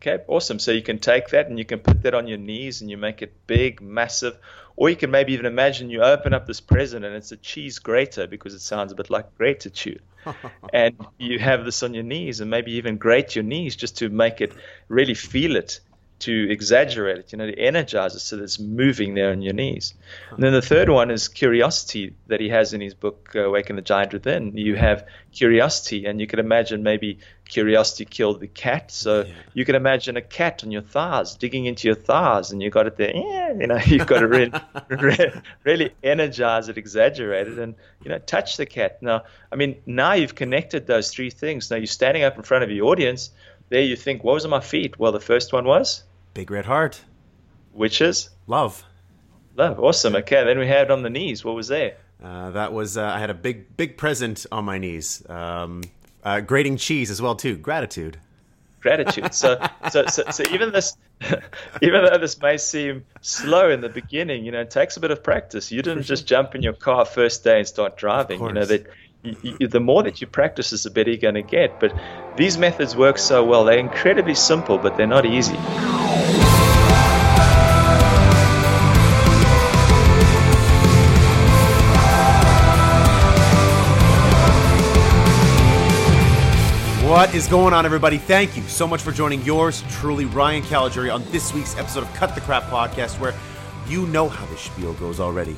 Okay, awesome. So you can take that and you can put that on your knees and you make it big, massive, or you can maybe even imagine you open up this present and it's a cheese grater because it sounds a bit like gratitude. and you have this on your knees and maybe even grate your knees just to make it really feel it to exaggerate it, you know, to energize it so that it's moving there on your knees. And then the third one is curiosity that he has in his book, uh, Awaken the Giant Within. You have curiosity, and you can imagine maybe curiosity killed the cat. So yeah. you can imagine a cat on your thighs, digging into your thighs, and you got it there, yeah, you know, you've got to really, really energize it, exaggerate it, and, you know, touch the cat. Now, I mean, now you've connected those three things. Now you're standing up in front of your audience. There you think, what was on my feet? Well, the first one was Big Red Heart. Which is? Love. Love. Awesome. Okay. Then we had on the knees. What was there? Uh, that was uh, I had a big big present on my knees. Um, uh, grating cheese as well too. Gratitude. Gratitude. So so so, so even this even though this may seem slow in the beginning, you know, it takes a bit of practice. You didn't just jump in your car first day and start driving. You know that the more that you practice is the better you're going to get. But these methods work so well. They're incredibly simple, but they're not easy. What is going on, everybody? Thank you so much for joining yours truly, Ryan Caligiuri, on this week's episode of Cut the Crap podcast, where you know how the spiel goes already.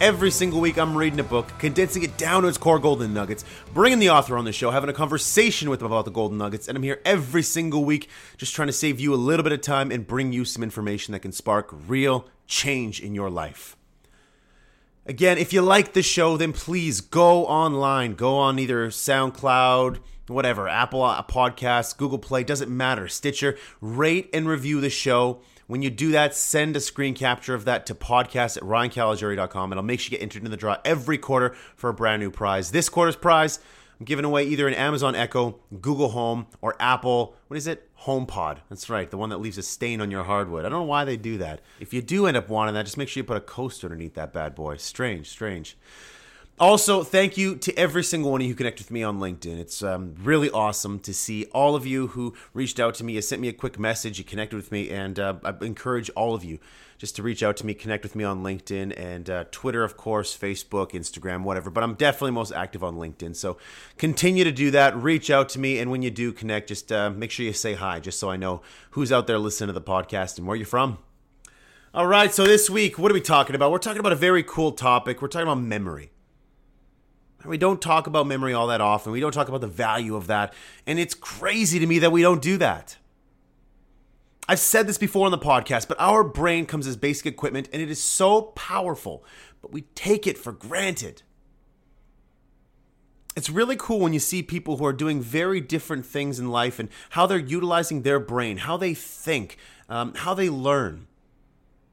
Every single week, I'm reading a book, condensing it down to its core golden nuggets, bringing the author on the show, having a conversation with them about the golden nuggets, and I'm here every single week just trying to save you a little bit of time and bring you some information that can spark real change in your life. Again, if you like the show, then please go online. Go on either SoundCloud, whatever, Apple uh, Podcasts, Google Play, doesn't matter, Stitcher. Rate and review the show. When you do that, send a screen capture of that to podcast at ryancaligiuri.com and I'll make sure you get entered in the draw every quarter for a brand new prize. This quarter's prize, I'm giving away either an Amazon Echo, Google Home, or Apple, what is it? HomePod. That's right, the one that leaves a stain on your hardwood. I don't know why they do that. If you do end up wanting that, just make sure you put a coaster underneath that bad boy. Strange, strange. Also, thank you to every single one of you who connect with me on LinkedIn. It's um, really awesome to see all of you who reached out to me, you sent me a quick message, you connected with me, and uh, I encourage all of you just to reach out to me, connect with me on LinkedIn and uh, Twitter, of course, Facebook, Instagram, whatever. But I'm definitely most active on LinkedIn. So continue to do that. Reach out to me. And when you do connect, just uh, make sure you say hi, just so I know who's out there listening to the podcast and where you're from. All right. So this week, what are we talking about? We're talking about a very cool topic. We're talking about memory. We don't talk about memory all that often. We don't talk about the value of that. And it's crazy to me that we don't do that. I've said this before on the podcast, but our brain comes as basic equipment and it is so powerful, but we take it for granted. It's really cool when you see people who are doing very different things in life and how they're utilizing their brain, how they think, um, how they learn.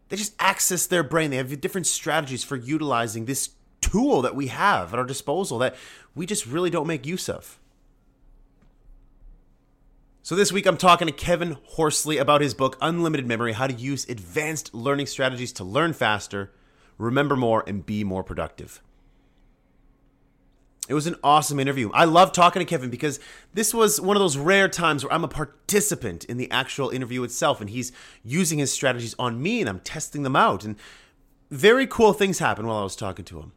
They just access their brain. They have different strategies for utilizing this tool that we have at our disposal that we just really don't make use of. So, this week I'm talking to Kevin Horsley about his book, Unlimited Memory How to Use Advanced Learning Strategies to Learn Faster, Remember More, and Be More Productive. It was an awesome interview. I love talking to Kevin because this was one of those rare times where I'm a participant in the actual interview itself and he's using his strategies on me and I'm testing them out. And very cool things happened while I was talking to him.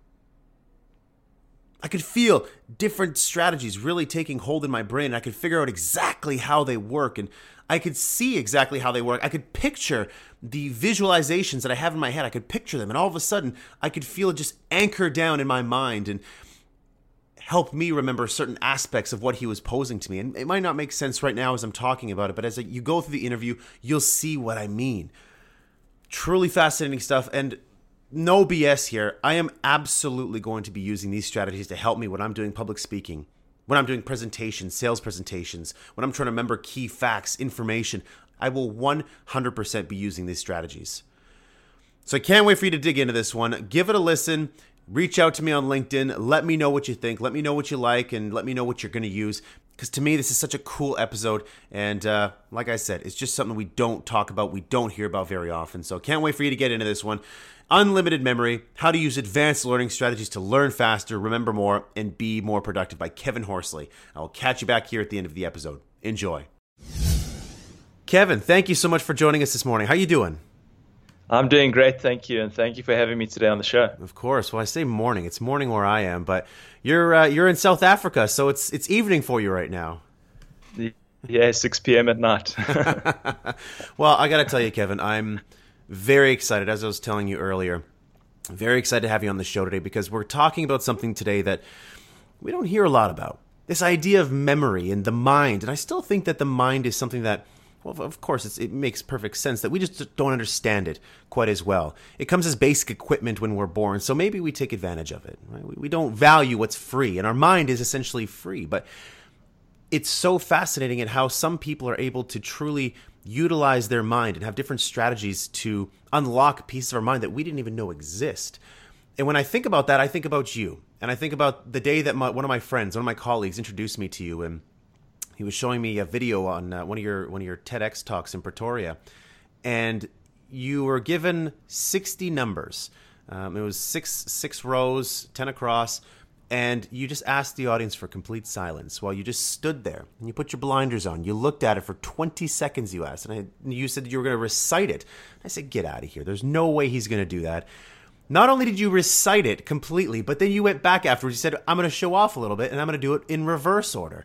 I could feel different strategies really taking hold in my brain. I could figure out exactly how they work and I could see exactly how they work. I could picture the visualizations that I have in my head. I could picture them and all of a sudden I could feel it just anchor down in my mind and help me remember certain aspects of what he was posing to me. And it might not make sense right now as I'm talking about it, but as you go through the interview, you'll see what I mean. Truly fascinating stuff and no BS here. I am absolutely going to be using these strategies to help me when I'm doing public speaking, when I'm doing presentations, sales presentations, when I'm trying to remember key facts, information. I will 100% be using these strategies. So I can't wait for you to dig into this one. Give it a listen. Reach out to me on LinkedIn. Let me know what you think. Let me know what you like and let me know what you're going to use. Because to me, this is such a cool episode. And uh, like I said, it's just something we don't talk about, we don't hear about very often. So can't wait for you to get into this one. Unlimited Memory How to Use Advanced Learning Strategies to Learn Faster, Remember More, and Be More Productive by Kevin Horsley. I will catch you back here at the end of the episode. Enjoy. Kevin, thank you so much for joining us this morning. How you doing? I'm doing great, thank you, and thank you for having me today on the show. Of course. Well, I say morning. It's morning where I am, but you're uh, you're in South Africa, so it's it's evening for you right now. Yeah, 6 p.m. at night. well, I got to tell you, Kevin, I'm very excited. As I was telling you earlier, very excited to have you on the show today because we're talking about something today that we don't hear a lot about. This idea of memory and the mind, and I still think that the mind is something that well, of course, it makes perfect sense that we just don't understand it quite as well. It comes as basic equipment when we're born, so maybe we take advantage of it. Right? We don't value what's free, and our mind is essentially free. But it's so fascinating at how some people are able to truly utilize their mind and have different strategies to unlock pieces of our mind that we didn't even know exist. And when I think about that, I think about you. And I think about the day that my, one of my friends, one of my colleagues introduced me to you and he was showing me a video on uh, one of your one of your TEDx talks in Pretoria, and you were given sixty numbers. Um, it was six six rows, ten across, and you just asked the audience for complete silence while you just stood there and you put your blinders on. You looked at it for twenty seconds. You asked, and I, you said you were going to recite it. I said, "Get out of here! There's no way he's going to do that." Not only did you recite it completely, but then you went back afterwards. You said, "I'm going to show off a little bit, and I'm going to do it in reverse order."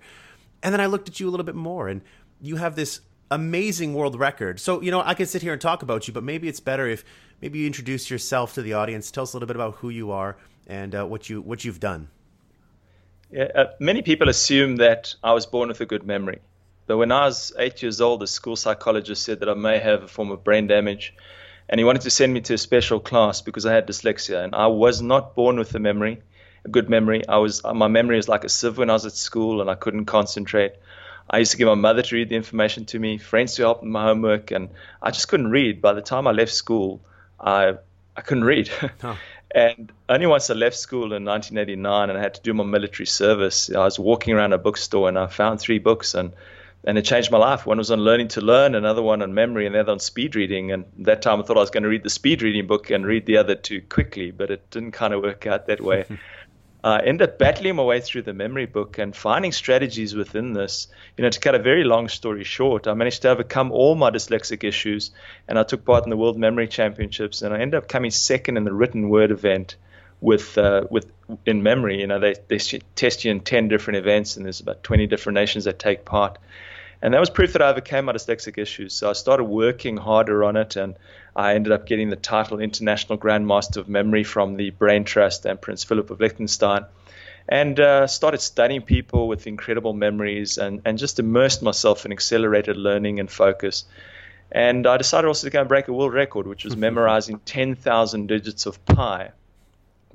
And then I looked at you a little bit more, and you have this amazing world record. So, you know, I could sit here and talk about you, but maybe it's better if maybe you introduce yourself to the audience. Tell us a little bit about who you are and uh, what you what you've done. Yeah, uh, many people assume that I was born with a good memory. But when I was eight years old, a school psychologist said that I may have a form of brain damage. And he wanted to send me to a special class because I had dyslexia. And I was not born with a memory a good memory. I was my memory was like a sieve when I was at school and I couldn't concentrate. I used to get my mother to read the information to me, friends to help with my homework, and I just couldn't read. By the time I left school, I I couldn't read. Huh. and only once I left school in 1989 and I had to do my military service, I was walking around a bookstore and I found three books and and it changed my life. One was on learning to learn, another one on memory, and the other on speed reading. And that time I thought I was going to read the speed reading book and read the other two quickly, but it didn't kind of work out that way. Uh, ended up battling my way through the memory book and finding strategies within this. You know, to cut a very long story short, I managed to overcome all my dyslexic issues, and I took part in the World Memory Championships, and I ended up coming second in the written word event with uh, with in memory. You know, they they test you in ten different events, and there's about 20 different nations that take part. And that was proof that I overcame my dyslexic issues. So I started working harder on it, and I ended up getting the title International Grandmaster of Memory from the Brain Trust and Prince Philip of Liechtenstein. And uh, started studying people with incredible memories and, and just immersed myself in accelerated learning and focus. And I decided also to go and break a world record, which was memorizing 10,000 digits of pi.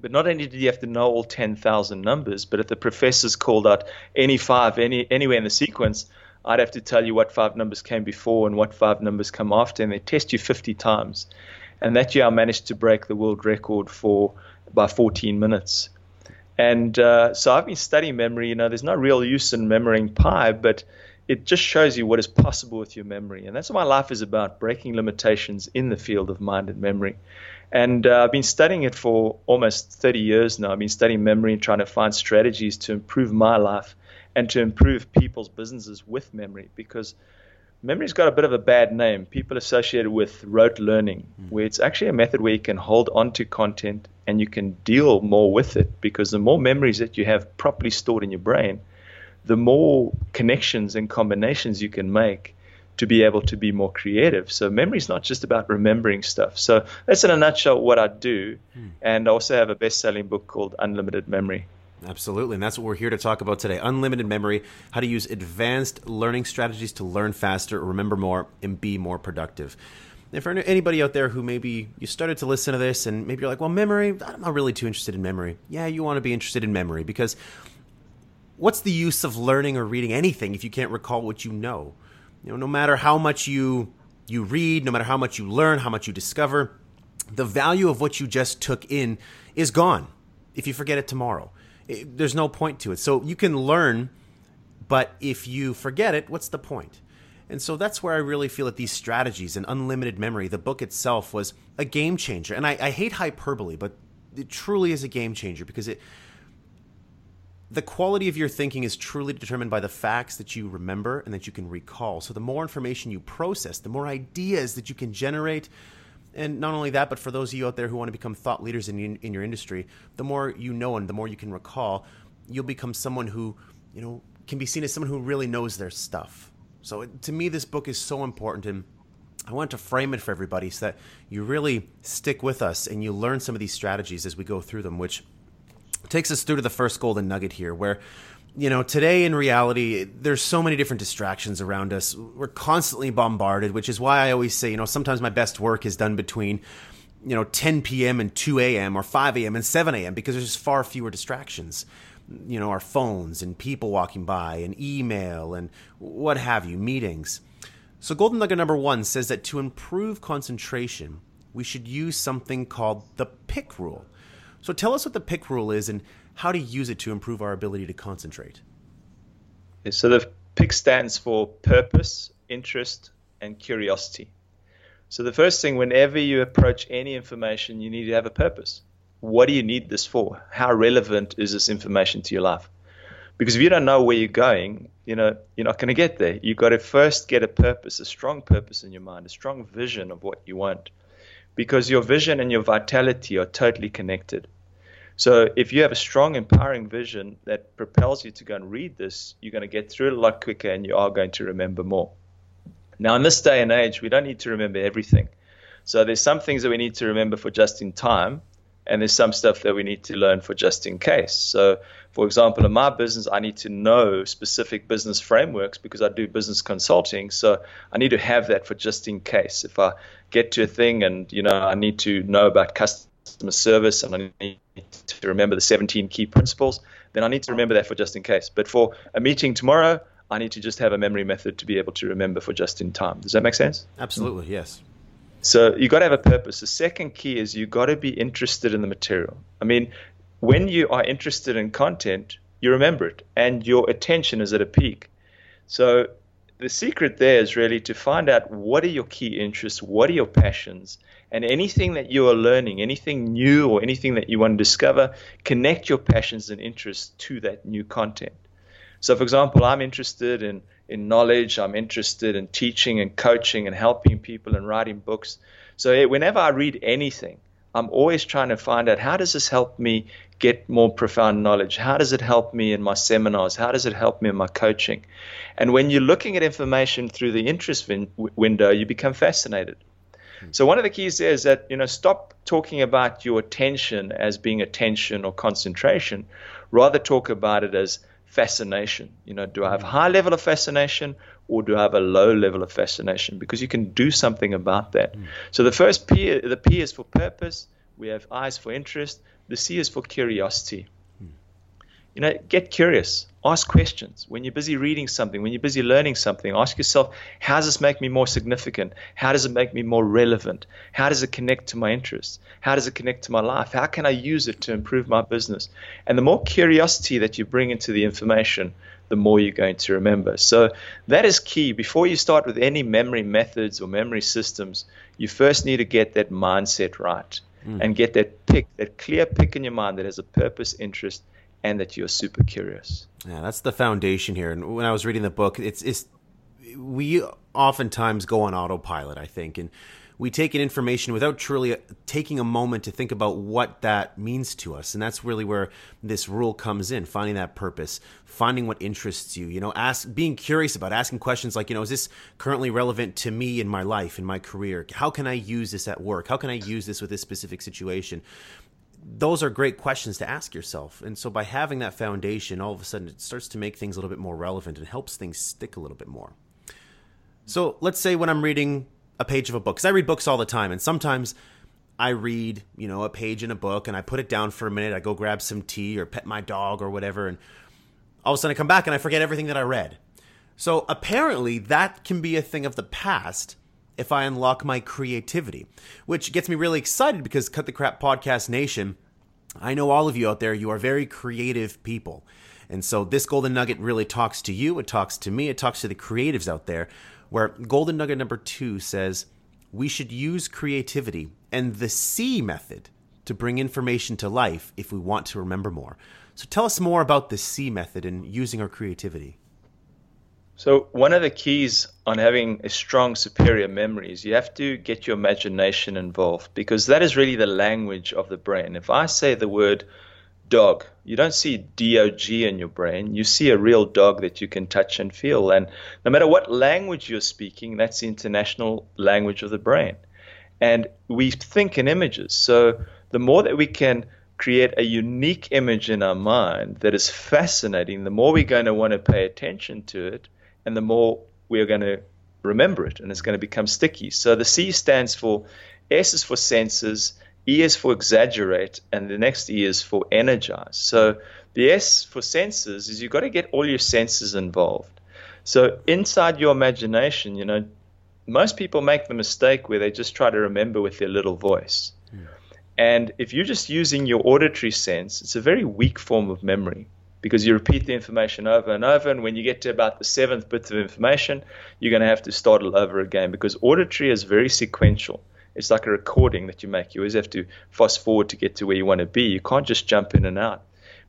But not only did you have to know all 10,000 numbers, but if the professors called out any five any, anywhere in the sequence, I'd have to tell you what five numbers came before and what five numbers come after, and they test you 50 times. And that year I managed to break the world record for by 14 minutes. And uh, so I've been studying memory. You know, there's no real use in memorizing pi, but it just shows you what is possible with your memory. And that's what my life is about breaking limitations in the field of mind and memory. And uh, I've been studying it for almost 30 years now. I've been studying memory and trying to find strategies to improve my life and to improve people's businesses with memory because memory's got a bit of a bad name. People associate it with rote learning, mm. where it's actually a method where you can hold on to content and you can deal more with it because the more memories that you have properly stored in your brain, the more connections and combinations you can make to be able to be more creative. So memory is not just about remembering stuff. So that's in a nutshell what I do. Mm. And I also have a best-selling book called Unlimited Memory. Absolutely. And that's what we're here to talk about today unlimited memory, how to use advanced learning strategies to learn faster, remember more, and be more productive. And for anybody out there who maybe you started to listen to this and maybe you're like, well, memory, I'm not really too interested in memory. Yeah, you want to be interested in memory because what's the use of learning or reading anything if you can't recall what you know? You know, no matter how much you you read, no matter how much you learn, how much you discover, the value of what you just took in is gone if you forget it tomorrow it, there's no point to it. So you can learn, but if you forget it, what's the point? And so that's where I really feel that these strategies and unlimited memory, the book itself was a game changer. And I, I hate hyperbole, but it truly is a game changer because it the quality of your thinking is truly determined by the facts that you remember and that you can recall. So the more information you process, the more ideas that you can generate. And not only that, but for those of you out there who want to become thought leaders in, in your industry, the more you know and the more you can recall, you'll become someone who, you know, can be seen as someone who really knows their stuff. So to me, this book is so important, and I want to frame it for everybody so that you really stick with us and you learn some of these strategies as we go through them, which takes us through to the first golden nugget here, where you know, today in reality, there's so many different distractions around us. We're constantly bombarded, which is why I always say, you know, sometimes my best work is done between, you know, 10 p.m. and 2 a.m. or 5 a.m. and 7 a.m. because there's just far fewer distractions. You know, our phones and people walking by and email and what have you, meetings. So, Golden Nugget number one says that to improve concentration, we should use something called the PIC rule. So tell us what the PIC rule is and how to use it to improve our ability to concentrate. So the PIC stands for purpose, interest, and curiosity. So the first thing, whenever you approach any information, you need to have a purpose. What do you need this for? How relevant is this information to your life? Because if you don't know where you're going, you know, you're not going to get there. You've got to first get a purpose, a strong purpose in your mind, a strong vision of what you want because your vision and your vitality are totally connected. So if you have a strong, empowering vision that propels you to go and read this, you're going to get through it a lot quicker and you are going to remember more. Now, in this day and age, we don't need to remember everything. So there's some things that we need to remember for just in time, and there's some stuff that we need to learn for just in case. So, for example, in my business, I need to know specific business frameworks because I do business consulting. So I need to have that for just in case. If I get to a thing and you know I need to know about customer service and I need to remember the 17 key principles, then I need to remember that for just in case. But for a meeting tomorrow, I need to just have a memory method to be able to remember for just in time. Does that make sense? Absolutely, yes. So you got to have a purpose. The second key is you got to be interested in the material. I mean, when you are interested in content, you remember it and your attention is at a peak. So the secret there is really to find out what are your key interests, what are your passions, and anything that you are learning, anything new or anything that you want to discover, connect your passions and interests to that new content. So, for example, I'm interested in, in knowledge, I'm interested in teaching and coaching and helping people and writing books. So, eh, whenever I read anything, I'm always trying to find out how does this help me get more profound knowledge? How does it help me in my seminars? How does it help me in my coaching? And when you're looking at information through the interest win- window, you become fascinated. Hmm. So one of the keys there is that you know stop talking about your attention as being attention or concentration, rather talk about it as fascination. You know, do I have a high level of fascination or do I have a low level of fascination? Because you can do something about that. Mm. So the first P, the P is for purpose. We have eyes for interest. The C is for curiosity. You know, get curious. Ask questions. When you're busy reading something, when you're busy learning something, ask yourself, how does this make me more significant? How does it make me more relevant? How does it connect to my interests? How does it connect to my life? How can I use it to improve my business? And the more curiosity that you bring into the information, the more you're going to remember. So that is key. Before you start with any memory methods or memory systems, you first need to get that mindset right mm. and get that pick, that clear pick in your mind that has a purpose, interest, and that you're super curious. Yeah, that's the foundation here. And when I was reading the book, it's it's we oftentimes go on autopilot, I think, and we take in information without truly uh, taking a moment to think about what that means to us. And that's really where this rule comes in, finding that purpose, finding what interests you, you know, ask being curious about asking questions like, you know, is this currently relevant to me in my life, in my career? How can I use this at work? How can I use this with this specific situation? those are great questions to ask yourself. And so by having that foundation, all of a sudden it starts to make things a little bit more relevant and helps things stick a little bit more. So let's say when I'm reading a page of a book because I read books all the time, and sometimes I read, you know, a page in a book and I put it down for a minute. I go grab some tea or pet my dog or whatever, and all of a sudden I come back and I forget everything that I read. So apparently that can be a thing of the past if I unlock my creativity, which gets me really excited because Cut the Crap Podcast Nation, I know all of you out there, you are very creative people. And so this golden nugget really talks to you, it talks to me, it talks to the creatives out there where golden nugget number two says we should use creativity and the SEE method to bring information to life if we want to remember more. So tell us more about the SEE method and using our creativity. So, one of the keys on having a strong superior memory is you have to get your imagination involved because that is really the language of the brain. If I say the word dog, you don't see DOG in your brain. You see a real dog that you can touch and feel. And no matter what language you're speaking, that's the international language of the brain. And we think in images. So, the more that we can create a unique image in our mind that is fascinating, the more we're going to want to pay attention to it and the more we are going to remember it and it's going to become sticky. So the SEE stands for S is for senses, E is for exaggerate, and the next E is for energize. So the S for senses is you've got to get all your senses involved. So inside your imagination, you know, most people make the mistake where they just try to remember with their little voice. Hmm. And if you're just using your auditory sense, it's a very weak form of memory because you repeat the information over and over. And when you get to about the seventh bit of information, you're going to have to start all over again because auditory is very sequential. It's like a recording that you make. You always have to fast forward to get to where you want to be. You can't just jump in and out.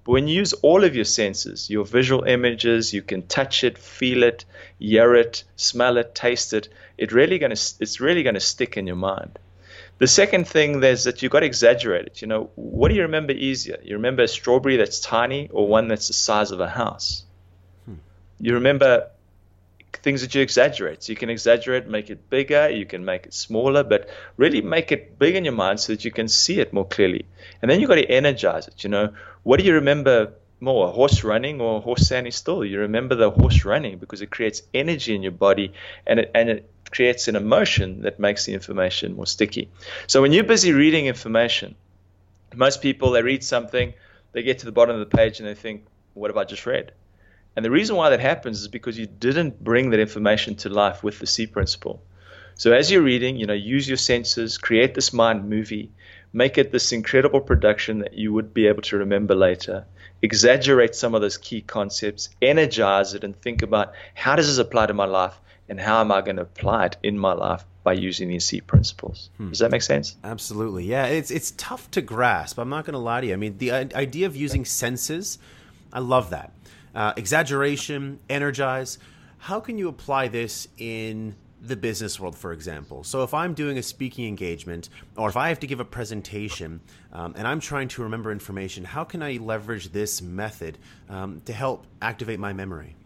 But when you use all of your senses, your visual images, you can touch it, feel it, hear it, smell it, taste it. It really going to, it's really going to stick in your mind. The second thing is that you've got to exaggerate it. You know, what do you remember easier? You remember a strawberry that's tiny or one that's the size of a house? Hmm. You remember things that you exaggerate. So you can exaggerate, make it bigger, you can make it smaller, but really make it big in your mind so that you can see it more clearly. And then you've got to energize it. You know, what do you remember more, a horse running or a horse standing still? You remember the horse running because it creates energy in your body and it, and it creates an emotion that makes the information more sticky. So when you're busy reading information, most people they read something, they get to the bottom of the page and they think, "What have I just read?" And the reason why that happens is because you didn't bring that information to life with the SEE principle. So as you're reading, you know, use your senses, create this mind movie, make it this incredible production that you would be able to remember later. Exaggerate some of those key concepts, energize it, and think about how does this apply to my life? and how am I going to apply it in my life by using these SEE principles. Hmm. Does that make sense? Absolutely. Yeah, it's it's tough to grasp. I'm not going to lie to you. I mean, the idea of using senses, I love that. Uh, exaggeration, energize. How can you apply this in the business world, for example? So, if I'm doing a speaking engagement or if I have to give a presentation um, and I'm trying to remember information, how can I leverage this method um, to help activate my memory?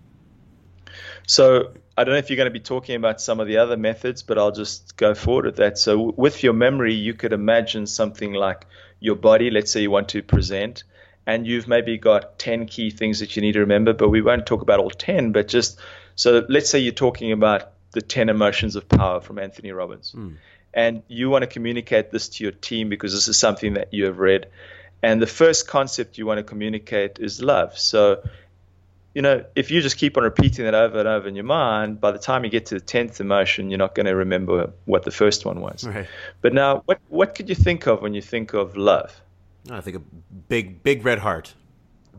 So I don't know if you're going to be talking about some of the other methods, but I'll just go forward with that. So with your memory, you could imagine something like your body. Let's say you want to present, and you've maybe got 10 key things that you need to remember, but we won't talk about all 10. But just so let's say you're talking about the 10 emotions of power from Anthony Robbins. Mm. And you want to communicate this to your team because this is something that you have read. And the first concept you want to communicate is love. So you know, if you just keep on repeating that over and over in your mind, by the time you get to the tenth emotion, you're not going to remember what the first one was. Right. But now, what what could you think of when you think of love? I think a big big red heart.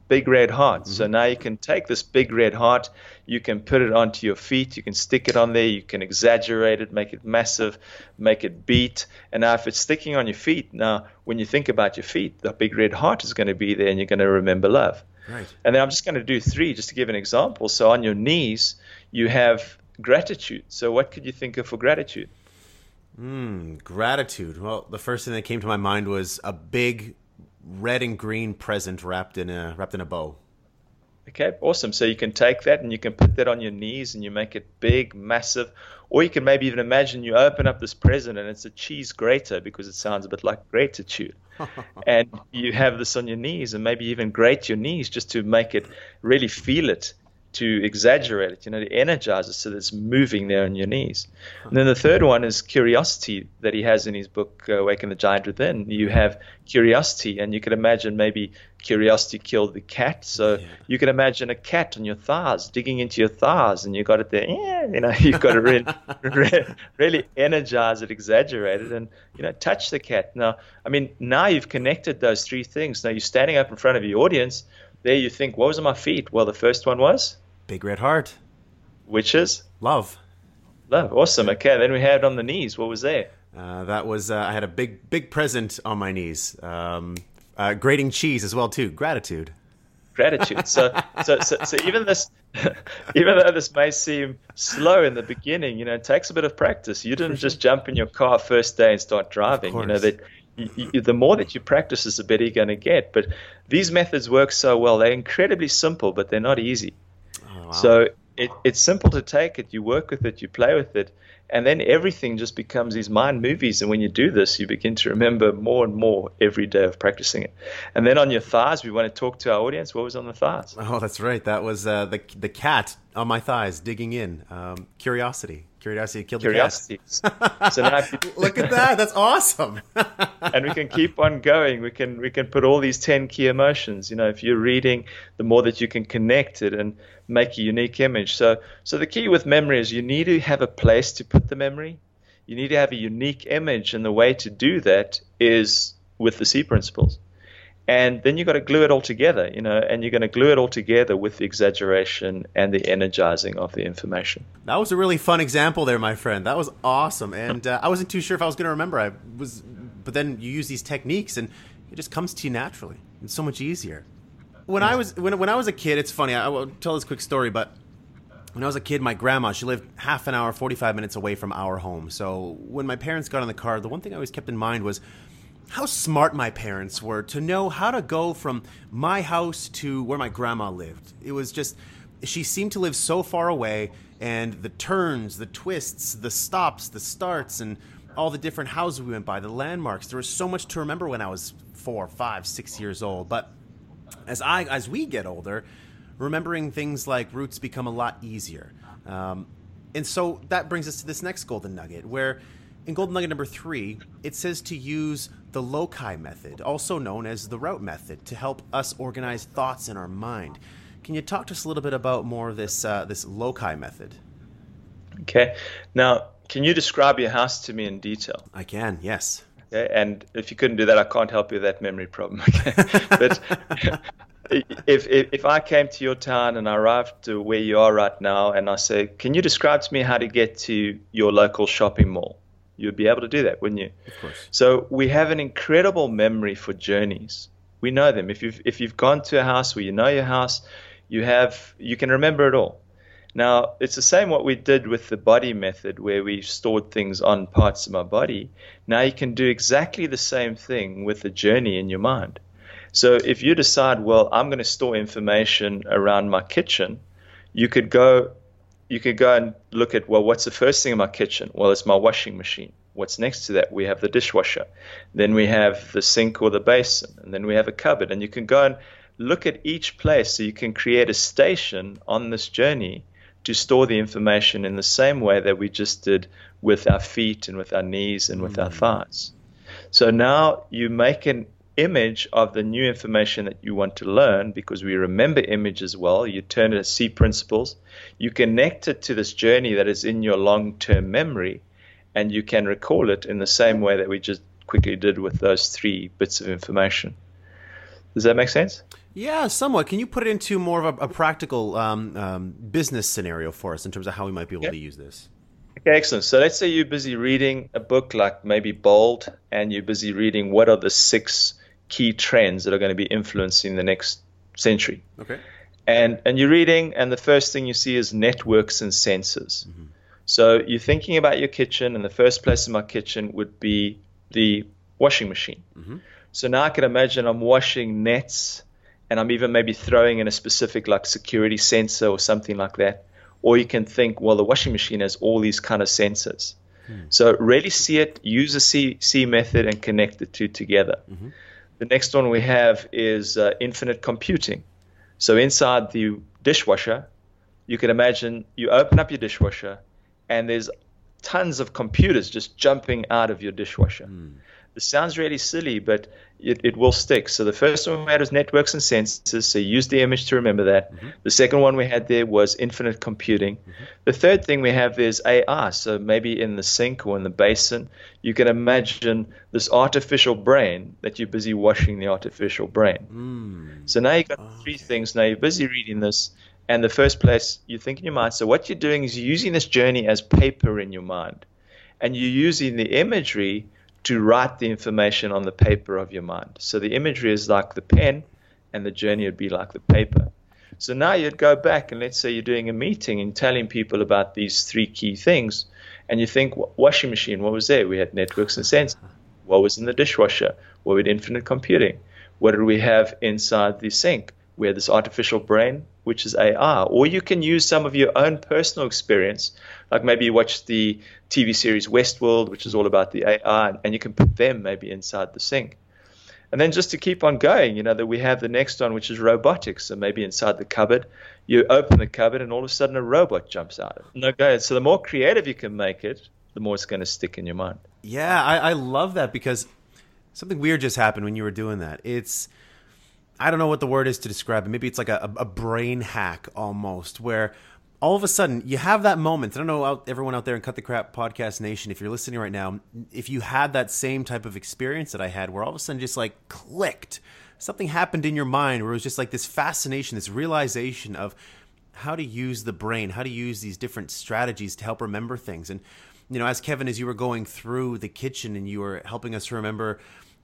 Big red heart. Mm-hmm. So now you can take this big red heart, you can put it onto your feet, you can stick it on there, you can exaggerate it, make it massive, make it beat. And now, if it's sticking on your feet, now when you think about your feet, the big red heart is going to be there, and you're going to remember love. Right. And then I'm just going to do three just to give an example. So on your knees, you have gratitude. So what could you think of for gratitude? Mm, gratitude. Well, the first thing that came to my mind was a big red and green present wrapped in a wrapped in a bow. Okay, awesome. So you can take that and you can put that on your knees and you make it big, massive, or you can maybe even imagine you open up this present and it's a cheese grater because it sounds a bit like gratitude. and you have this on your knees and maybe even grate your knees just to make it really feel it to exaggerate it, you know, to energize it so that it's moving there on your knees. And then the third one is curiosity that he has in his book, uh, Awaken the Giant Within. You have curiosity, and you can imagine maybe curiosity killed the cat. So yeah. you can imagine a cat on your thighs, digging into your thighs, and you got it there, yeah, you know, you've got to really, really energize it, exaggerate it, and, you know, touch the cat. Now, I mean, now you've connected those three things. Now you're standing up in front of your audience. There you think, what was on my feet? Well, the first one was Big red heart. Which is? Love. Love. Awesome. Okay. Then we had on the knees. What was there? Uh, that was uh, I had a big big present on my knees. Um, uh, grating cheese as well too. Gratitude. gratitude. So, so, so, so even this, even though this may seem slow in the beginning, you know, it takes a bit of practice. You didn't just jump in your car first day and start driving. You know that you, you, the more that you practice is the better you're going to get. But these methods work so well. They're incredibly simple, but they're not easy. Oh, wow. So it, it's simple to take it. You work with it. You play with it and then everything just becomes these mind movies. And when you do this, you begin to remember more and more every day of practicing it. And then on your thighs, we want to talk to our audience. What was on the thighs? Oh, that's right. That was uh, the the cat on my thighs digging in. Um, curiosity. Curiosity killed Curiosity. the cat. so now look at that. That's awesome. and we can keep on going. We can we can put all these ten key emotions. You know, if you're reading, the more that you can connect it and make a unique image. So so the key with memory is you need to have a place to put the memory. You need to have a unique image, and the way to do that is with the SEE principles and then you've got to glue it all together, you know, and you're going to glue it all together with the exaggeration and the energizing of the information. That was a really fun example there, my friend. That was awesome, and uh, I wasn't too sure if I was going to remember. I was, but then you use these techniques, and it just comes to you naturally. It's so much easier. When I was when when I was a kid, it's funny. I will tell this quick story, but when I was a kid, my grandma, she lived half an hour, 45 minutes away from our home. So when my parents got in the car, the one thing I always kept in mind was how smart my parents were to know how to go from my house to where my grandma lived. It was just, she seemed to live so far away, and the turns, the twists, the stops, the starts, and all the different houses we went by, the landmarks. There was so much to remember when I was four, five, six years old. But as I, as we get older, remembering things like routes become a lot easier. Um, and so that brings us to this next golden nugget, where in golden nugget number three, it says to use the loci method, also known as the route method, to help us organize thoughts in our mind. Can you talk to us a little bit about more of this uh, this loci method? Okay. Now, can you describe your house to me in detail? I can. Yes. Okay. And if you couldn't do that, I can't help you with that memory problem. Okay. but if, if if I came to your town and I arrived to where you are right now, and I say, can you describe to me how to get to your local shopping mall? You'd be able to do that, wouldn't you? Of course. So we have an incredible memory for journeys. We know them. If you've if you've gone to a house where you know your house, you have you can remember it all. Now it's the same what we did with the body method, where we stored things on parts of my body. Now you can do exactly the same thing with the journey in your mind. So if you decide, well, I'm going to store information around my kitchen, you could go you could go and look at well, what's the first thing in my kitchen? Well, it's my washing machine. What's next to that? We have the dishwasher. Then we have the sink or the basin, and then we have a cupboard. And you can go and look at each place so you can create a station on this journey to store the information in the same way that we just did with our feet and with our knees and with mm-hmm. our mm. thighs. So now you make an image of the new information that you want to learn because we remember images well. You turn it to SEE principles. You connect it to this journey that is in your long term memory, and you can recall it in the same way that we just quickly did with those three bits of information. Does that make sense? Yeah, somewhat. Can you put it into more of a, a practical um, um, business scenario for us in terms of how we might be able yeah. to use this? Okay, excellent. So let's say you're busy reading a book like maybe Bold, and you're busy reading what are the six key trends that are going to be influencing the next century. Okay. And and you're reading, and the first thing you see is networks and sensors. Mm-hmm. So you're thinking about your kitchen, and the first place in my kitchen would be the washing machine. Mm-hmm. So now I can imagine I'm washing nets, and I'm even maybe throwing in a specific like security sensor or something like that. Or you can think, well, the washing machine has all these kind of sensors. Hmm. So really see it, use the SEE, SEE method, and connect the two together. Mm-hmm. The next one we have is uh, infinite computing. So inside the dishwasher, you can imagine you open up your dishwasher and there's tons of computers just jumping out of your dishwasher. Mm. This sounds really silly, but it, it will stick. So the first one we had was networks and sensors. So use the image to remember that. Mm-hmm. The second one we had there was infinite computing. Mm-hmm. The third thing we have is AI. So maybe in the sink or in the basin, you can imagine this artificial brain that you're busy washing the artificial brain. Mm. So now you've got okay. three things. Now you're busy reading this. And the first place you think in your mind. So what you're doing is you're using this journey as paper in your mind. And you're using the imagery to write the information on the paper of your mind. So the imagery is like the pen, and the journey would be like the paper. So now you'd go back and let's say you're doing a meeting and telling people about these three key things, and you think washing machine, what was there? We had networks and sensors. What was in the dishwasher? What with infinite computing? What did we have inside the sink? We had this artificial brain, which is AI. Or you can use some of your own personal experience, like maybe you watch the TV series Westworld, which is all about the AI, and you can put them maybe inside the sink. And then just to keep on going, you know, that we have the next one, which is robotics. So maybe inside the cupboard, you open the cupboard and all of a sudden a robot jumps out. No, go. So the more creative you can make it, the more it's going to stick in your mind. Yeah, I, I love that because something weird just happened when you were doing that. It's, I don't know what the word is to describe it. Maybe it's like a, a brain hack almost, where all of a sudden you have that moment. I don't know everyone out there in Cut the Crap Podcast Nation, if you're listening right now, if you had that same type of experience that I had, where all of a sudden just like clicked, something happened in your mind where it was just like this fascination, this realization of how to use the brain, how to use these different strategies to help remember things. And you know, as Kevin, as you were going through the kitchen and you were helping us remember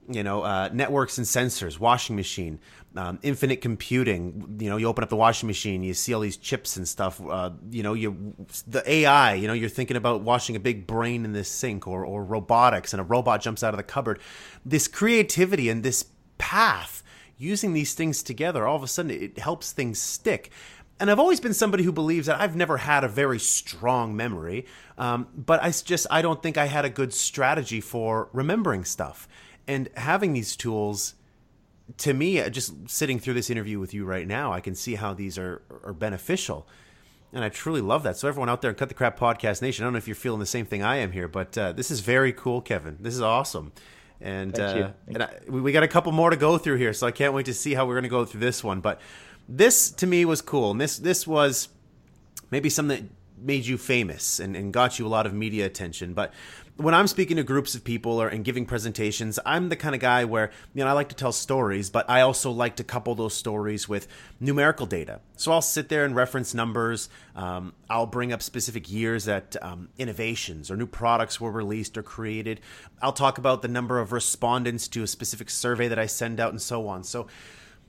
you know, uh, networks and sensors, washing machine, um, infinite computing. You know, you open up the washing machine, you see all these chips and stuff. Uh, you know, you the AI. You know, you're thinking about washing a big brain in this sink, or or robotics, and a robot jumps out of the cupboard. This creativity and this path, using these things together, all of a sudden it helps things stick. And I've always been somebody who believes that I've never had a very strong memory, um, but I just I don't think I had a good strategy for remembering stuff. And having these tools, to me, uh, just sitting through this interview with you right now, I can see how these are, are beneficial. And I truly love that. So, everyone out there in Cut the Crap Podcast Nation, I don't know if you're feeling the same thing I am here, but uh, this is very cool, Kevin. This is awesome. And, uh, and I, we, we got a couple more to go through here, so I can't wait to see how we're going to go through this one. But this, to me, was cool. And this, this was maybe something that made you famous and, and got you a lot of media attention. But when I'm speaking to groups of people or and giving presentations, I'm the kind of guy where you know I like to tell stories, but I also like to couple those stories with numerical data. So I'll sit there and reference numbers. Um, I'll bring up specific years that um, innovations or new products were released or created. I'll talk about the number of respondents to a specific survey that I send out and so on. So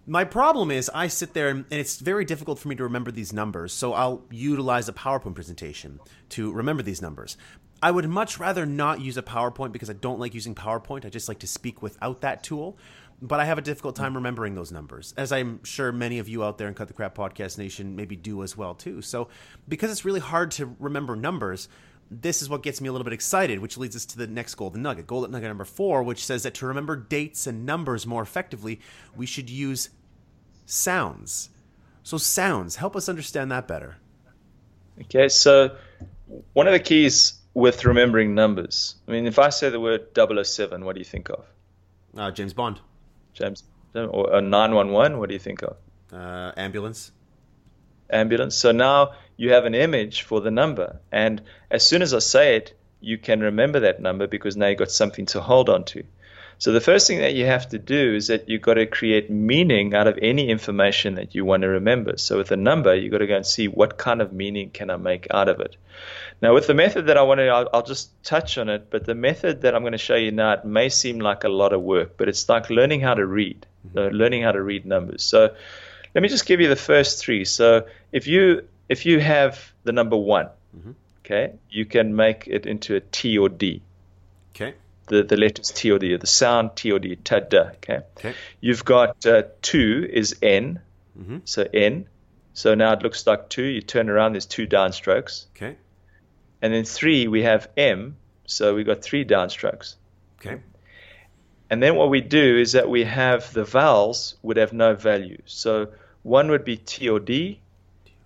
my problem is I sit there and it's very difficult for me to remember these numbers. So I'll utilize a PowerPoint presentation to remember these numbers. I would much rather not use a PowerPoint because I don't like using PowerPoint. I just like to speak without that tool. But I have a difficult time remembering those numbers, as I'm sure many of you out there in Cut the Crap Podcast Nation maybe do as well too. So, because it's really hard to remember numbers, this is what gets me a little bit excited, which leads us to the next golden nugget. Golden nugget number four, which says that to remember dates and numbers more effectively, we should use sounds. So, sounds, help us understand that better. Okay, so one of the keys with remembering numbers. I mean, if I say the word 007, what do you think of? Uh, James Bond. James or 911, what do you think of? Uh, ambulance. Ambulance. So now you have an image for the number, and as soon as I say it, you can remember that number because now you've got something to hold on to. So the first thing that you have to do is that you've got to create meaning out of any information that you want to remember. So with a number, you've got to go and see what kind of meaning can I make out of it. Now with the method that I want to, I'll, I'll just touch on it, but the method that I'm going to show you now, it may seem like a lot of work, but it's like learning how to read, mm-hmm. uh, learning how to read numbers. So let me just give you the first three. So if you if you have the number one, mm-hmm. okay, you can make it into a T or D. Okay the, the letters T or D, the sound T or D, ta da. Okay. okay. You've got uh, two is N, mm-hmm. so N. So now it looks like two. You turn around, there's two downstrokes. Okay. And then three, we have M, so we've got three downstrokes. Okay. And then what we do is that we have the vowels would have no value. So one would be T or D,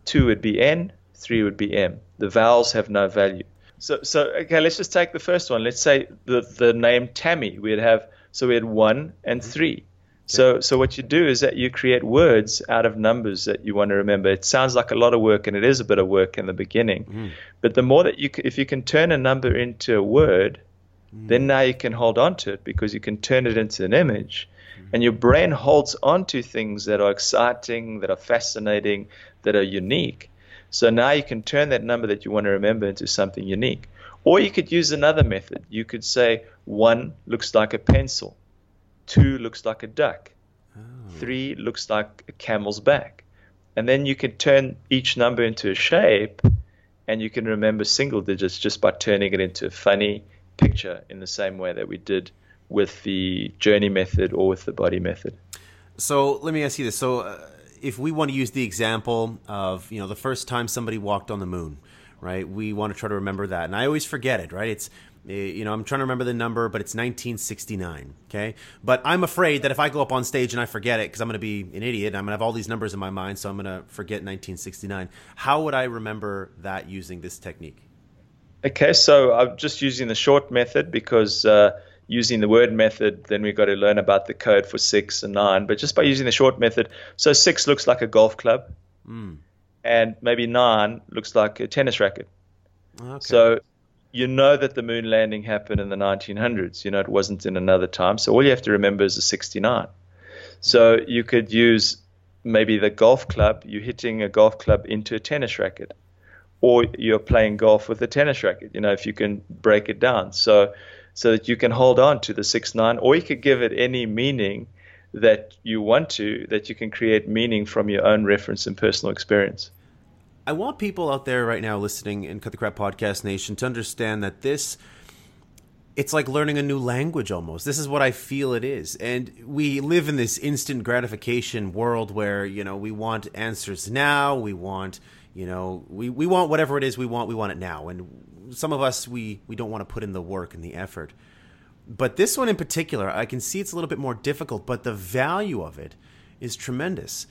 two would be N, three would be M. The vowels have no value. So, so okay, let's just take the first one. Let's say the the name Tammy. We'd have so we had one and mm-hmm. three. So, so what you do is that you create words out of numbers that you want to remember. It sounds like a lot of work, and it is a bit of work in the beginning. Mm. But the more that you, if you can turn a number into a word, mm. then now you can hold on to it because you can turn it into an image, mm. and your brain holds on to things that are exciting, that are fascinating, that are unique. So now you can turn that number that you want to remember into something unique. Or you could use another method. You could say one looks like a pencil, two looks like a duck, Three looks like a camel's back. And then you can turn each number into a shape and you can remember single digits just by turning it into a funny picture in the same way that we did with the journey method or with the body method. So let me ask you this. So uh, if we want to use the example of, you know, the first time somebody walked on the moon, right? We want to try to remember that. And I always forget it, right? It's you know, I'm trying to remember the number, but it's 1969. Okay, but I'm afraid that if I go up on stage and I forget it, because I'm going to be an idiot, and I'm going to have all these numbers in my mind, so I'm going to forget 1969. How would I remember that using this technique? Okay, so I'm just using the short method because uh, using the word method, then we've got to learn about the code for six and nine. But just by using the short method, so six looks like a golf club, mm. and maybe nine looks like a tennis racket. Okay. So you know that the moon landing happened in the 1900s. You know, it wasn't in another time. So all you have to remember is the 69. So you could use maybe the golf club, you're hitting a golf club into a tennis racket, or you're playing golf with a tennis racket, you know, if you can break it down. So, so that you can hold on to the 6 9, or you could give it any meaning that you want to, that you can create meaning from your own reference and personal experience. I want people out there right now listening in Cut the Crap Podcast Nation to understand that this it's like learning a new language almost. This is what I feel it is. And we live in this instant gratification world where, you know, we want answers now, we want, you know, we, we want whatever it is we want, we want it now. And some of us we we don't want to put in the work and the effort. But this one in particular, I can see it's a little bit more difficult, but the value of it is tremendous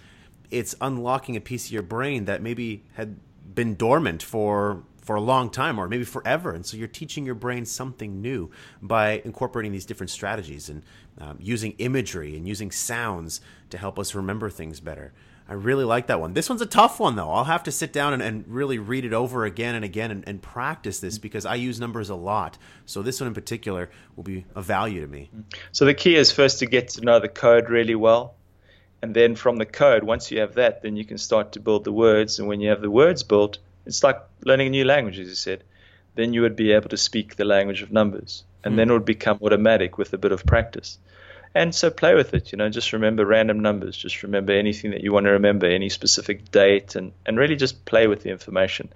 it's unlocking a piece of your brain that maybe had been dormant for for a long time or maybe forever. And so you're teaching your brain something new by incorporating these different strategies and um, using imagery and using sounds to help us remember things better. I really like that one. This one's a tough one though. I'll have to sit down and, and really read it over again and again and, and, practice this because i use numbers a lot. So this one in particular will be of value to me. So the key is first to get to know the code really well and then from the code, once you have that, then you can start to build the words. And when you have the words built, it's like learning a new language, as you said. Then you would be able to speak the language of numbers. And mm. then it would become automatic with a bit of practice. And so play with it, you know, just remember random numbers. Just remember anything that you want to remember, any specific date, and, and really just play with the information.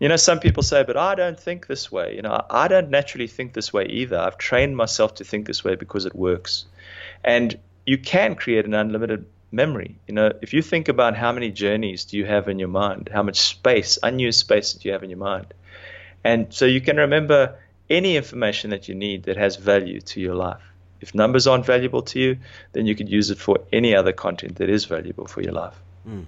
You know, some people say, but I don't think this way. You know, I don't naturally think this way either. I've trained myself to think this way because it works. And you can create an unlimited memory. You know, if you think about how many journeys do you have in your mind, how much space, unused space that you have in your mind, and so you can remember any information that you need that has value to your life. If numbers aren't valuable to you, then you could use it for any other content that is valuable for your life. Mm.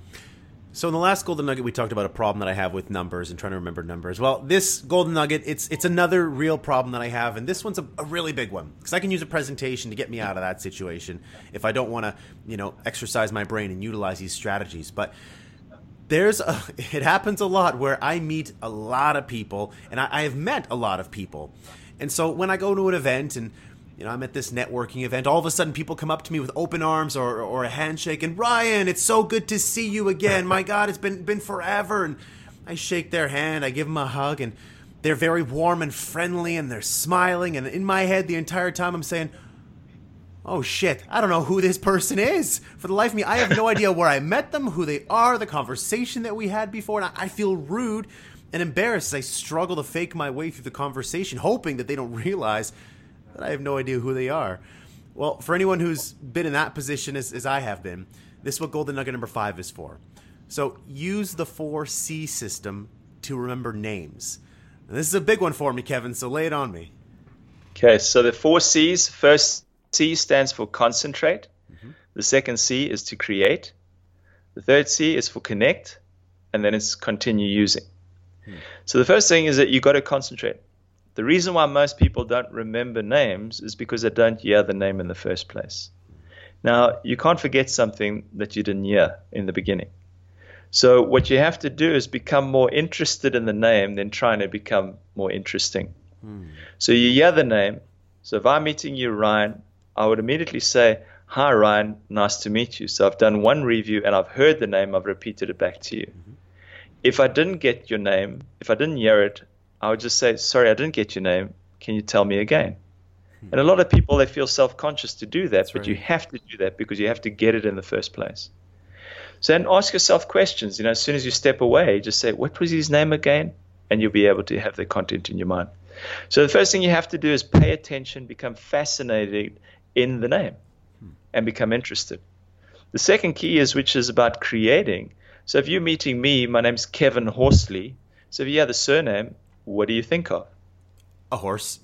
So in the last golden nugget, we talked about a problem that I have with numbers and trying to remember numbers. Well, this golden nugget, it's it's another real problem that I have, and this one's a, a really big one because I can use a presentation to get me out of that situation if I don't want to, you know, exercise my brain and utilize these strategies. But there's a, it happens a lot where I meet a lot of people, and I, I have met a lot of people, and so when I go to an event and you know, I'm at this networking event. All of a sudden, people come up to me with open arms or, or a handshake, and Ryan, it's so good to see you again. My God, it's been been forever. And I shake their hand, I give them a hug, and they're very warm and friendly, and they're smiling. And in my head, the entire time, I'm saying, "Oh shit, I don't know who this person is." For the life of me, I have no idea where I met them, who they are, the conversation that we had before, and I feel rude and embarrassed as I struggle to fake my way through the conversation, hoping that they don't realize I have no idea who they are. Well, for anyone who's been in that position as, as I have been, this is what Golden Nugget number five is for. So use the 4C system to remember names. And this is a big one for me, Kevin, so lay it on me. Okay, so the four C's first C stands for concentrate, mm-hmm. the second C is to create, the third C is for connect, and then it's continue using. Hmm. So the first thing is that you got to concentrate. The reason why most people don't remember names is because they don't hear the name in the first place. Now, you can't forget something that you didn't hear in the beginning. So, what you have to do is become more interested in the name than trying to become more interesting. Hmm. So, you hear the name. So, if I'm meeting you, Ryan, I would immediately say, Hi, Ryan, nice to meet you. So, I've done one review and I've heard the name, I've repeated it back to you. Mm-hmm. If I didn't get your name, if I didn't hear it, I would just say, sorry, I didn't get your name. Can you tell me again? Hmm. And a lot of people they feel self-conscious to do that, That's but right. you have to do that because you have to get it in the first place. So then ask yourself questions. You know, as soon as you step away, just say, "What was his name again?" And you'll be able to have the content in your mind. So the first thing you have to do is pay attention, become fascinated in the name, hmm. and become interested. The second key is which is about creating. So if you're meeting me, my name's Kevin Horsley. So if you have the surname, what do you think of? A horse.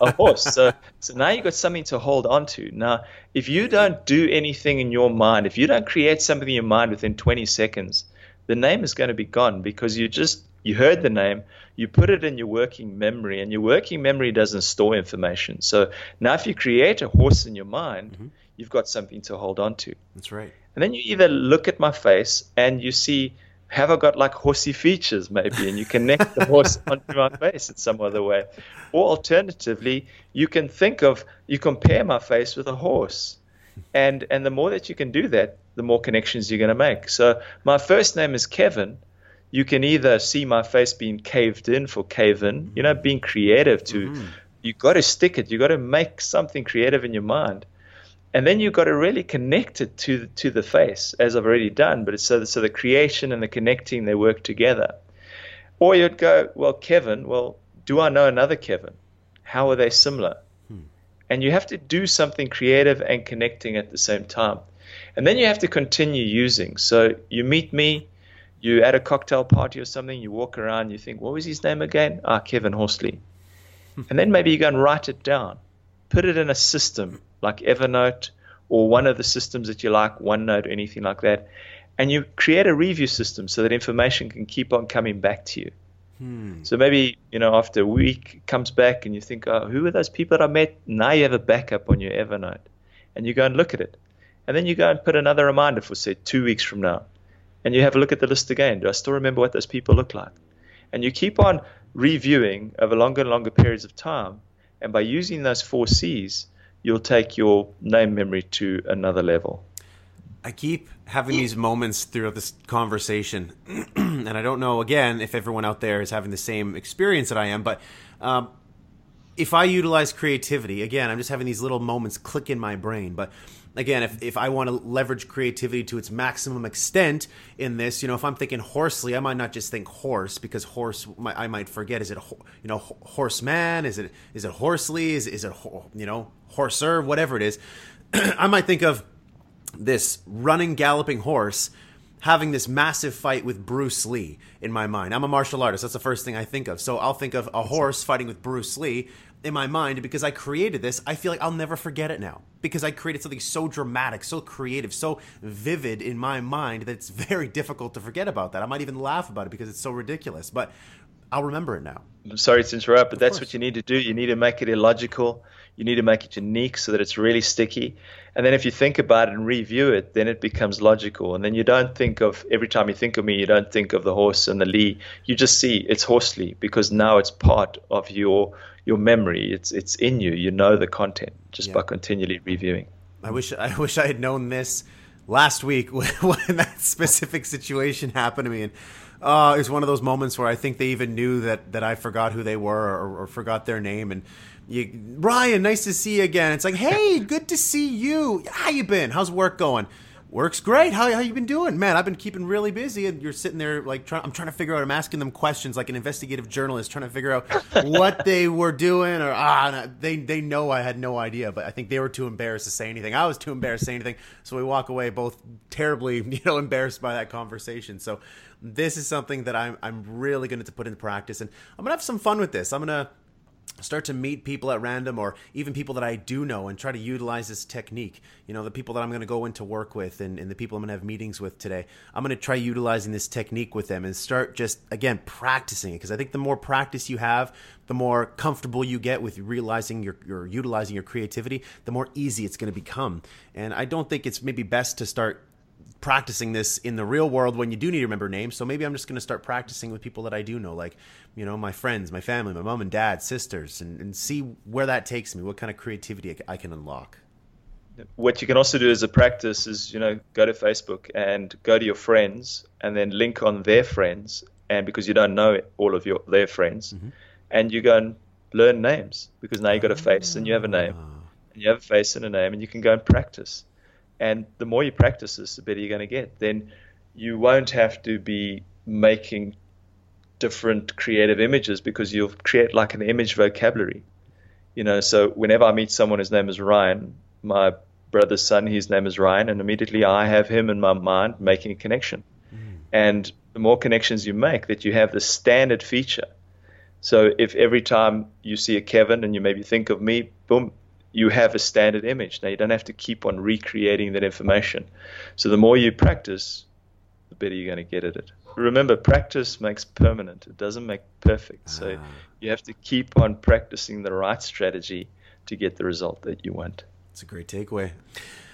a horse. So, so now you've got something to hold on to. Now, if you don't do anything in your mind, if you don't create something in your mind within 20 seconds, the name is going to be gone because you just you heard the name, you put it in your working memory, and your working memory doesn't store information. So now, if you create a horse in your mind, Mm-hmm. you've got something to hold on to. That's right. And then you either look at my face and you see, have I got like horsey features maybe? And you connect the horse onto my face in some other way. Or alternatively, you can think of, you compare my face with a horse. And, and the more that you can do that, the more connections you're going to make. So my first name is Kevin. You can either see my face being caved in for Kevin, you know, being creative to, mm-hmm. you got to stick it. You got to make something creative in your mind and then you've got to really connect it to to the face, as I've already done. But it's so so the creation and the connecting they work together. Or you'd go, well, Kevin. Well, do I know another Kevin? How are they similar? And you have to do something creative and connecting at the same time. And then you have to continue using. So you meet me, you at a cocktail party or something, you walk around, you think, what was his name again? Ah, Kevin Horsley. and then maybe you go and write it down, put it in a system like Evernote or one of the systems that you like, OneNote, anything like that. And you create a review system so that information can keep on coming back to you. Hmm. So maybe, you know, after a week it comes back and you think, oh, who are those people that I met? Now you have a backup on your Evernote. And you go and look at it. And then you go and put another reminder for, say, two weeks from now. And you have a look at the list again. Do I still remember what those people look like? And you keep on reviewing over longer and longer periods of time. And by using those four C's, you'll take your name memory to another level. I keep having these moments throughout this conversation, and I don't know again if everyone out there is having the same experience that I am, but um, if I utilize creativity, again, I'm just having these little moments click in my brain. But again, if, if I want to leverage creativity to its maximum extent in this, you know, if I'm thinking horsely, I might not just think horse because horse, I might forget. Is it, you know, horseman? Is it is it horsely? Is is it you know horser? Whatever it is, I might think of this running, galloping horse having this massive fight with Bruce Lee in my mind. I'm a martial artist. That's the first thing I think of. So I'll think of a horse fighting with Bruce Lee in my mind because I created this. I feel like I'll never forget it now because I created something so dramatic, so creative, so vivid in my mind that it's very difficult to forget about that. I might even laugh about it because it's so ridiculous, but I'll remember it now. I'm sorry to interrupt, but that's what you need to do. You need to make it illogical. You need to make it unique so that it's really sticky. And then if you think about it and review it, then it becomes logical. And then you don't think of every time you think of me, you don't think of the horse and the Lee. You just see it's Horsley because now it's part of your your memory. It's it's in you. You know the content just yeah. by continually reviewing. I wish I wish I had known this last week when that specific situation happened to me and uh, it was one of those moments where I think they even knew that, that I forgot who they were or, or forgot their name. And you, Ryan, nice to see you again. It's like, hey, good to see you. How you been? How's work going? Work's great. How how you been doing, man? I've been keeping really busy, and you're sitting there like trying. I'm trying to figure out. I'm asking them questions like an investigative journalist, trying to figure out what they were doing, or ah, they they know I had no idea, but I think they were too embarrassed to say anything. I was too embarrassed to say anything, so we walk away both terribly, you know, embarrassed by that conversation. So this is something that I'm I'm really going to put into practice, and I'm gonna have some fun with this. I'm gonna start to meet people at random or even people that I do know and try to utilize this technique. You know, the people that I'm going to go into work with and, and the people I'm going to have meetings with today, I'm going to try utilizing this technique with them and start just, again, practicing it. Because I think the more practice you have, the more comfortable you get with realizing you're, you're utilizing your creativity, the more easy it's going to become. And I don't think it's maybe best to start practicing this in the real world when you do need to remember names. So maybe I'm just going to start practicing with people that I do know, like, you know, my friends, my family, my mom and dad, sisters, and, and see where that takes me, what kind of creativity I can unlock. What you can also do as a practice is, you know, go to Facebook and go to your friends and then link on their friends. And because you don't know all of your their friends, mm-hmm. and you go and learn names because now you've got a face and you have a name. Ah. And you have a face and a name, and you can go and practice. And the more you practice this, the better you're going to get. Then you won't have to be making different creative images because you'll create like an image vocabulary. You know, so whenever I meet someone whose name is Ryan, my brother's son, his name is Ryan, and immediately I have him in my mind making a connection. Mm. And the more connections you make, that you have the standard feature. So if every time you see a Kevin and you maybe think of me, boom, you have a standard image. Now you don't have to keep on recreating that information. So the more you practice, the better you're going to get at it. Remember, practice makes permanent. It doesn't make perfect. So Ah. you have to keep on practicing the right strategy to get the result that you want. It's a great takeaway.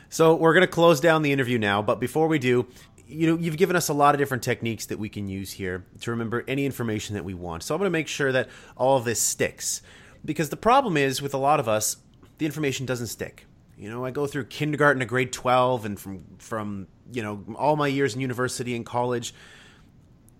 So we're going to close down the interview now, but before we do, you know, you've given us a lot of different techniques that we can use here to remember any information that we want. So I'm going to make sure that all of this sticks. Because the problem is with a lot of us, the information doesn't stick. You know, I go through kindergarten to grade 12 and from from, you know, all my years in university and college,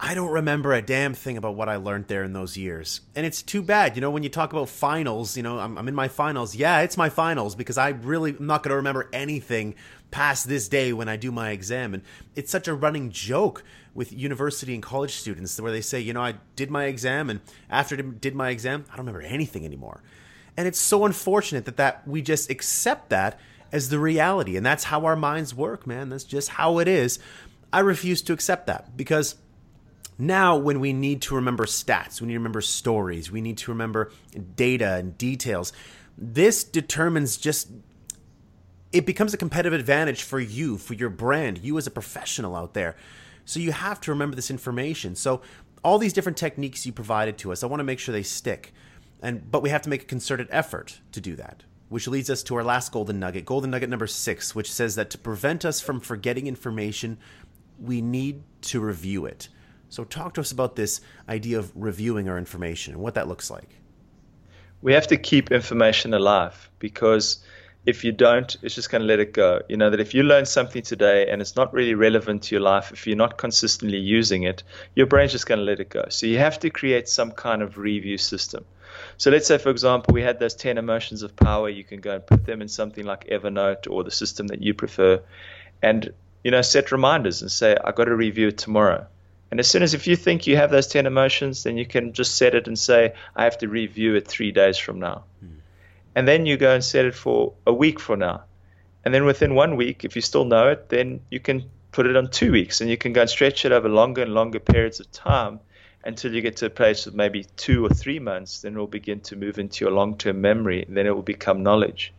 I don't remember a damn thing about what I learned there in those years. And it's too bad. You know, when you talk about finals, you know, I'm, I'm in my finals. Yeah, it's my finals because I really am not going to remember anything past this day when I do my exam. And it's such a running joke with university and college students where they say, you know, I did my exam and after did my exam, I don't remember anything anymore. And it's so unfortunate that, that we just accept that as the reality. And that's how our minds work, man. That's just how it is. I refuse to accept that because now when we need to remember stats we need to remember stories we need to remember data and details this determines just it becomes a competitive advantage for you for your brand you as a professional out there so you have to remember this information so all these different techniques you provided to us i want to make sure they stick and but we have to make a concerted effort to do that which leads us to our last golden nugget golden nugget number 6 which says that to prevent us from forgetting information we need to review it so, talk to us about this idea of reviewing our information and what that looks like. We have to keep information alive because if you don't, it's just going to let it go. You know that if you learn something today and it's not really relevant to your life, if you're not consistently using it, your brain's just going to let it go. So, you have to create some kind of review system. So, let's say, for example, we had those 10 emotions of power. You can go and put them in something like Evernote or the system that you prefer and, you know, set reminders and say, I've got to review it tomorrow. And as soon as if you think you have those 10 emotions, then you can just set it and say, I have to review it three days from now. Hmm. And then you go and set it for a week from now. And then within one week, if you still know it, then you can put it on two weeks and you can go and stretch it over longer and longer periods of time until you get to a place of maybe two or three months. Then it will begin to move into your long term memory. Then it will become knowledge.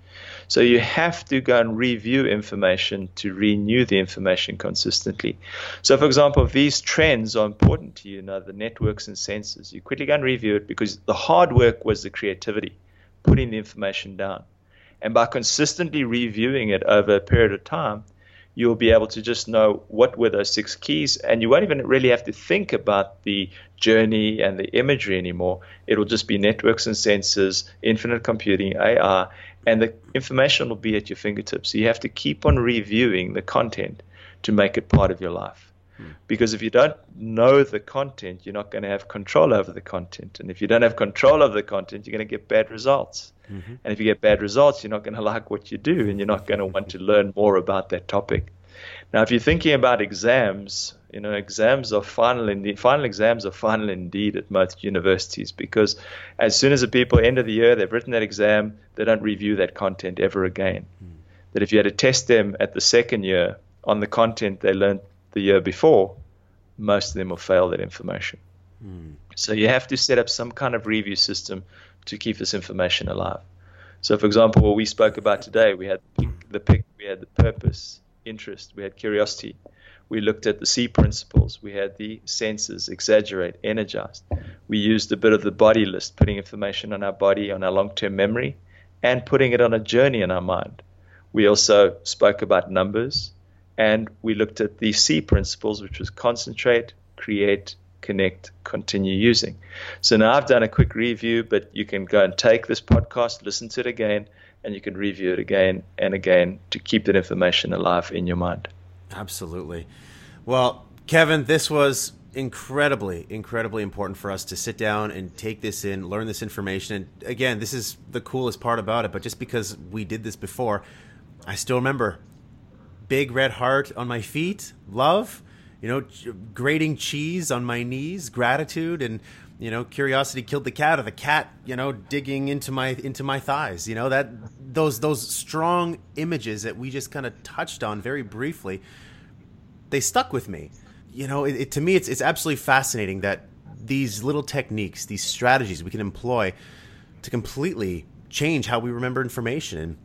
So you have to go and review information to renew the information consistently. So, for example, these trends are important to you, know, the networks and sensors, you quickly go and review it because the hard work was the creativity, putting the information down. And by consistently reviewing it over a period of time, you'll be able to just know what were those six keys, and you won't even really have to think about the journey and the imagery anymore. It'll just be networks and sensors, infinite computing, AR, and the information will be at your fingertips. So you have to keep on reviewing the content to make it part of your life. Because if you don't know the content, you're not going to have control over the content. And if you don't have control over the content, you're going to get bad results. Mm-hmm. And if you get bad results, you're not going to like what you do and you're not going to want to learn more about that topic. Now, if you're thinking about exams, you know, exams are final indeed. Final exams are final indeed at most universities because as soon as the people end of the year, they've written that exam, they don't review that content ever again. That if you had to test them at the second year on the content they learned the year before, most of them will fail that information. Hmm. So you have to set up some kind of review system to keep this information alive. So, for example, what we spoke about today, we had the PIC, we had the purpose, interest, we had curiosity. We looked at the SEE principles. We had the senses, exaggerate, energized. We used a bit of the body list, putting information on our body, on our long term memory, and putting it on a journey in our mind. We also spoke about numbers, and we looked at the C principles, which was concentrate, create, connect, continue using. So now I've done a quick review, but you can go and take this podcast, listen to it again, and you can review it again and again to keep that information alive in your mind. Absolutely. Well, Kevin, this was incredibly, incredibly important for us to sit down and take this in, learn this information. And again, this is the coolest part about it. But just because we did this before, I still remember big red heart on my feet, love, you know, grating cheese on my knees, gratitude, and you know, curiosity killed the cat, or the cat, you know, digging into my into my thighs. You know that those those strong images that we just kind of touched on very briefly, they stuck with me. You know, it, it, to me, it's it's absolutely fascinating that these little techniques, these strategies we can employ to completely change how we remember information and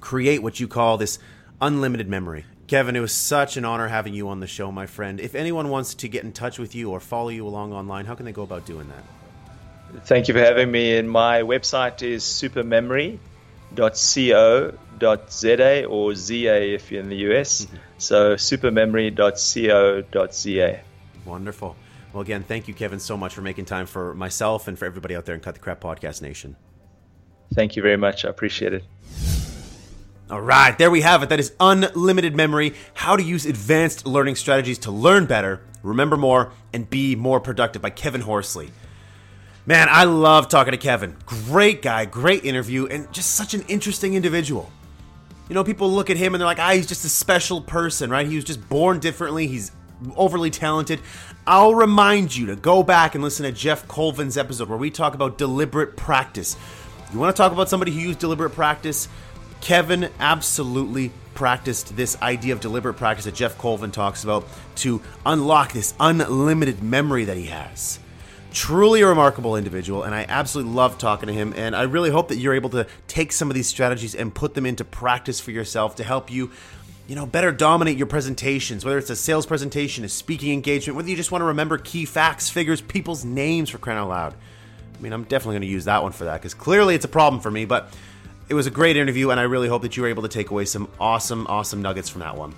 create what you call this unlimited memory. Kevin, it was such an honor having you on the show, my friend. If anyone wants to get in touch with you or follow you along online, how can they go about doing that? Thank you for having me. And my website is supermemory.co.za or ZA if you're in the US. Mm-hmm. so supermemory.co.za. Wonderful. Well, again, thank you, Kevin, so much for making time for myself and for everybody out there in Cut the Crap Podcast Nation. Thank you very much. I appreciate it. All right, there we have it. That is unlimited memory, how to use advanced learning strategies to learn better, remember more, and be more productive by Kevin Horsley. Man, I love talking to Kevin. Great guy, great interview, and just such an interesting individual. You know, people look at him and they're like, ah, he's just a special person, right? He was just born differently. He's overly talented. I'll remind you to go back and listen to Geoff Colvin's episode where we talk about deliberate practice. You want to talk about somebody who used deliberate practice? Kevin absolutely practiced this idea of deliberate practice that Geoff Colvin talks about to unlock this unlimited memory that he has. Truly a remarkable individual, and I absolutely love talking to him. And I really hope that you're able to take some of these strategies and put them into practice for yourself to help you, you know, better dominate your presentations, whether it's a sales presentation, a speaking engagement, whether you just want to remember key facts, figures, people's names for crying out loud. I mean, I'm definitely going to use that one for that because clearly it's a problem for me, but it was a great interview, and I really hope that you were able to take away some awesome, awesome nuggets from that one.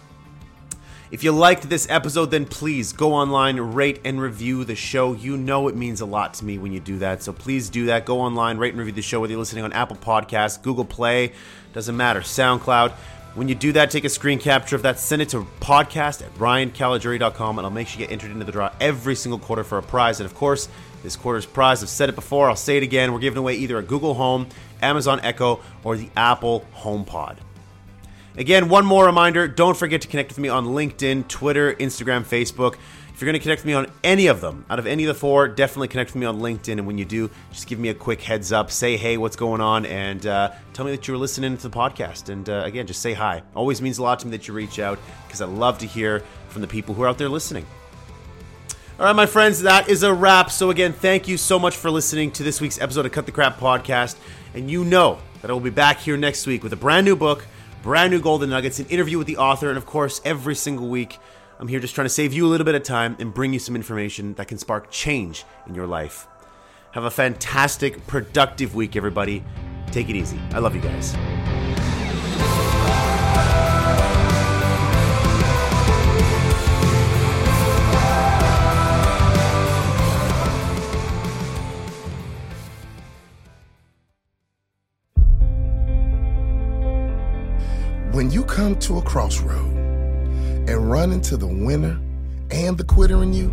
If you liked this episode, then please go online, rate, and review the show. You know it means a lot to me when you do that. So please do that. Go online, rate and review the show, whether you're listening on Apple Podcasts, Google Play, doesn't matter, SoundCloud. When you do that, take a screen capture of that, send it to podcast at ryancaligiuri.com, and I'll make sure you get entered into the draw every single quarter for a prize. And of course, this quarter's prize, I've said it before, I'll say it again, we're giving away either a Google Home Amazon Echo, or the Apple HomePod. Again, one more reminder don't forget to connect with me on LinkedIn, Twitter, Instagram, Facebook. If you're going to connect with me on any of them, out of any of the four, definitely connect with me on LinkedIn. And when you do, just give me a quick heads up, say, hey, what's going on, and uh, tell me that you were listening to the podcast. And uh, again, just say hi. Always means a lot to me that you reach out because I love to hear from the people who are out there listening. All right, my friends, that is a wrap. So, again, thank you so much for listening to this week's episode of Cut the Crap podcast. And you know that I will be back here next week with a brand new book, brand new Golden Nuggets, an interview with the author, and of course, every single week, I'm here just trying to save you a little bit of time and bring you some information that can spark change in your life. Have a fantastic, productive week, everybody. Take it easy. I love you guys. Come to a crossroad and run into the winner and the quitter in you,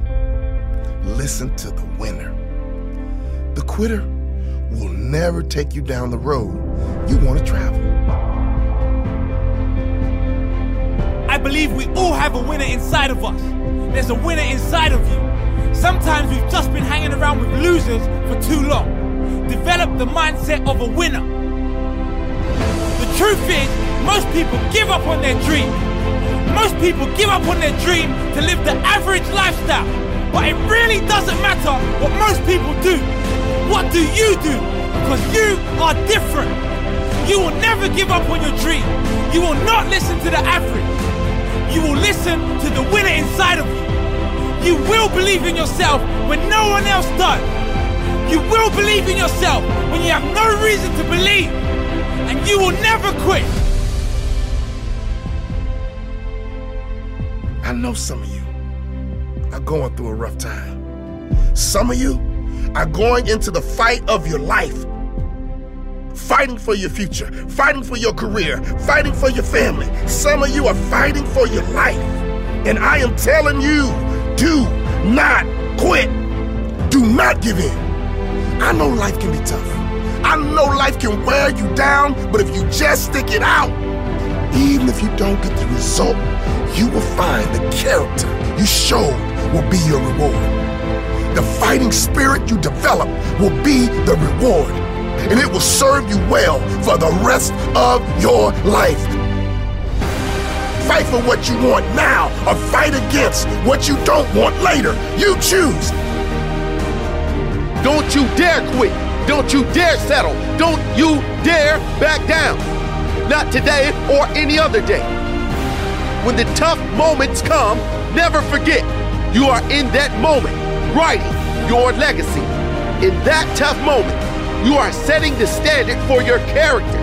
listen to the winner. The quitter will never take you down the road you want to travel. I believe we all have a winner inside of us. There's a winner inside of you. Sometimes we've just been hanging around with losers for too long. Develop the mindset of a winner. The truth is, most people give up on their dream. Most people give up on their dream to live the average lifestyle. But it really doesn't matter what most people do. What do you do? Because you are different. You will never give up on your dream. You will not listen to the average. You will listen to the winner inside of you. You will believe in yourself when no one else does. You will believe in yourself when you have no reason to believe. And you will never quit. Know some of you are going through a rough time. Some of you are going into the fight of your life. Fighting for your future, fighting for your career, fighting for your family. Some of you are fighting for your life. And I am telling you, do not quit. Do not give in. I know life can be tough. I know life can wear you down, but if you just stick it out, even if you don't get the result, you will find the character you showed will be your reward. The fighting spirit you develop will be the reward, and it will serve you well for the rest of your life. Fight for what you want now or fight against what you don't want later. You choose. Don't you dare quit. Don't you dare settle. Don't you dare back down. Not today or any other day. When the tough moments come, never forget you are in that moment writing your legacy. In that tough moment, you are setting the standard for your character.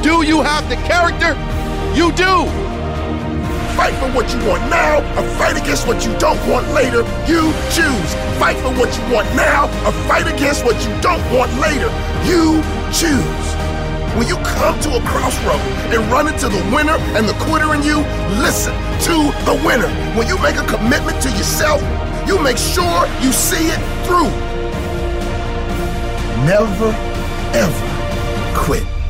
Do you have the character? You do. Fight for what you want now or fight against what you don't want later. You choose. Fight for what you want now or fight against what you don't want later. You choose. When you come to a crossroad and run into the winner and the quitter in you, listen to the winner. When you make a commitment to yourself, you make sure you see it through. Never, ever quit.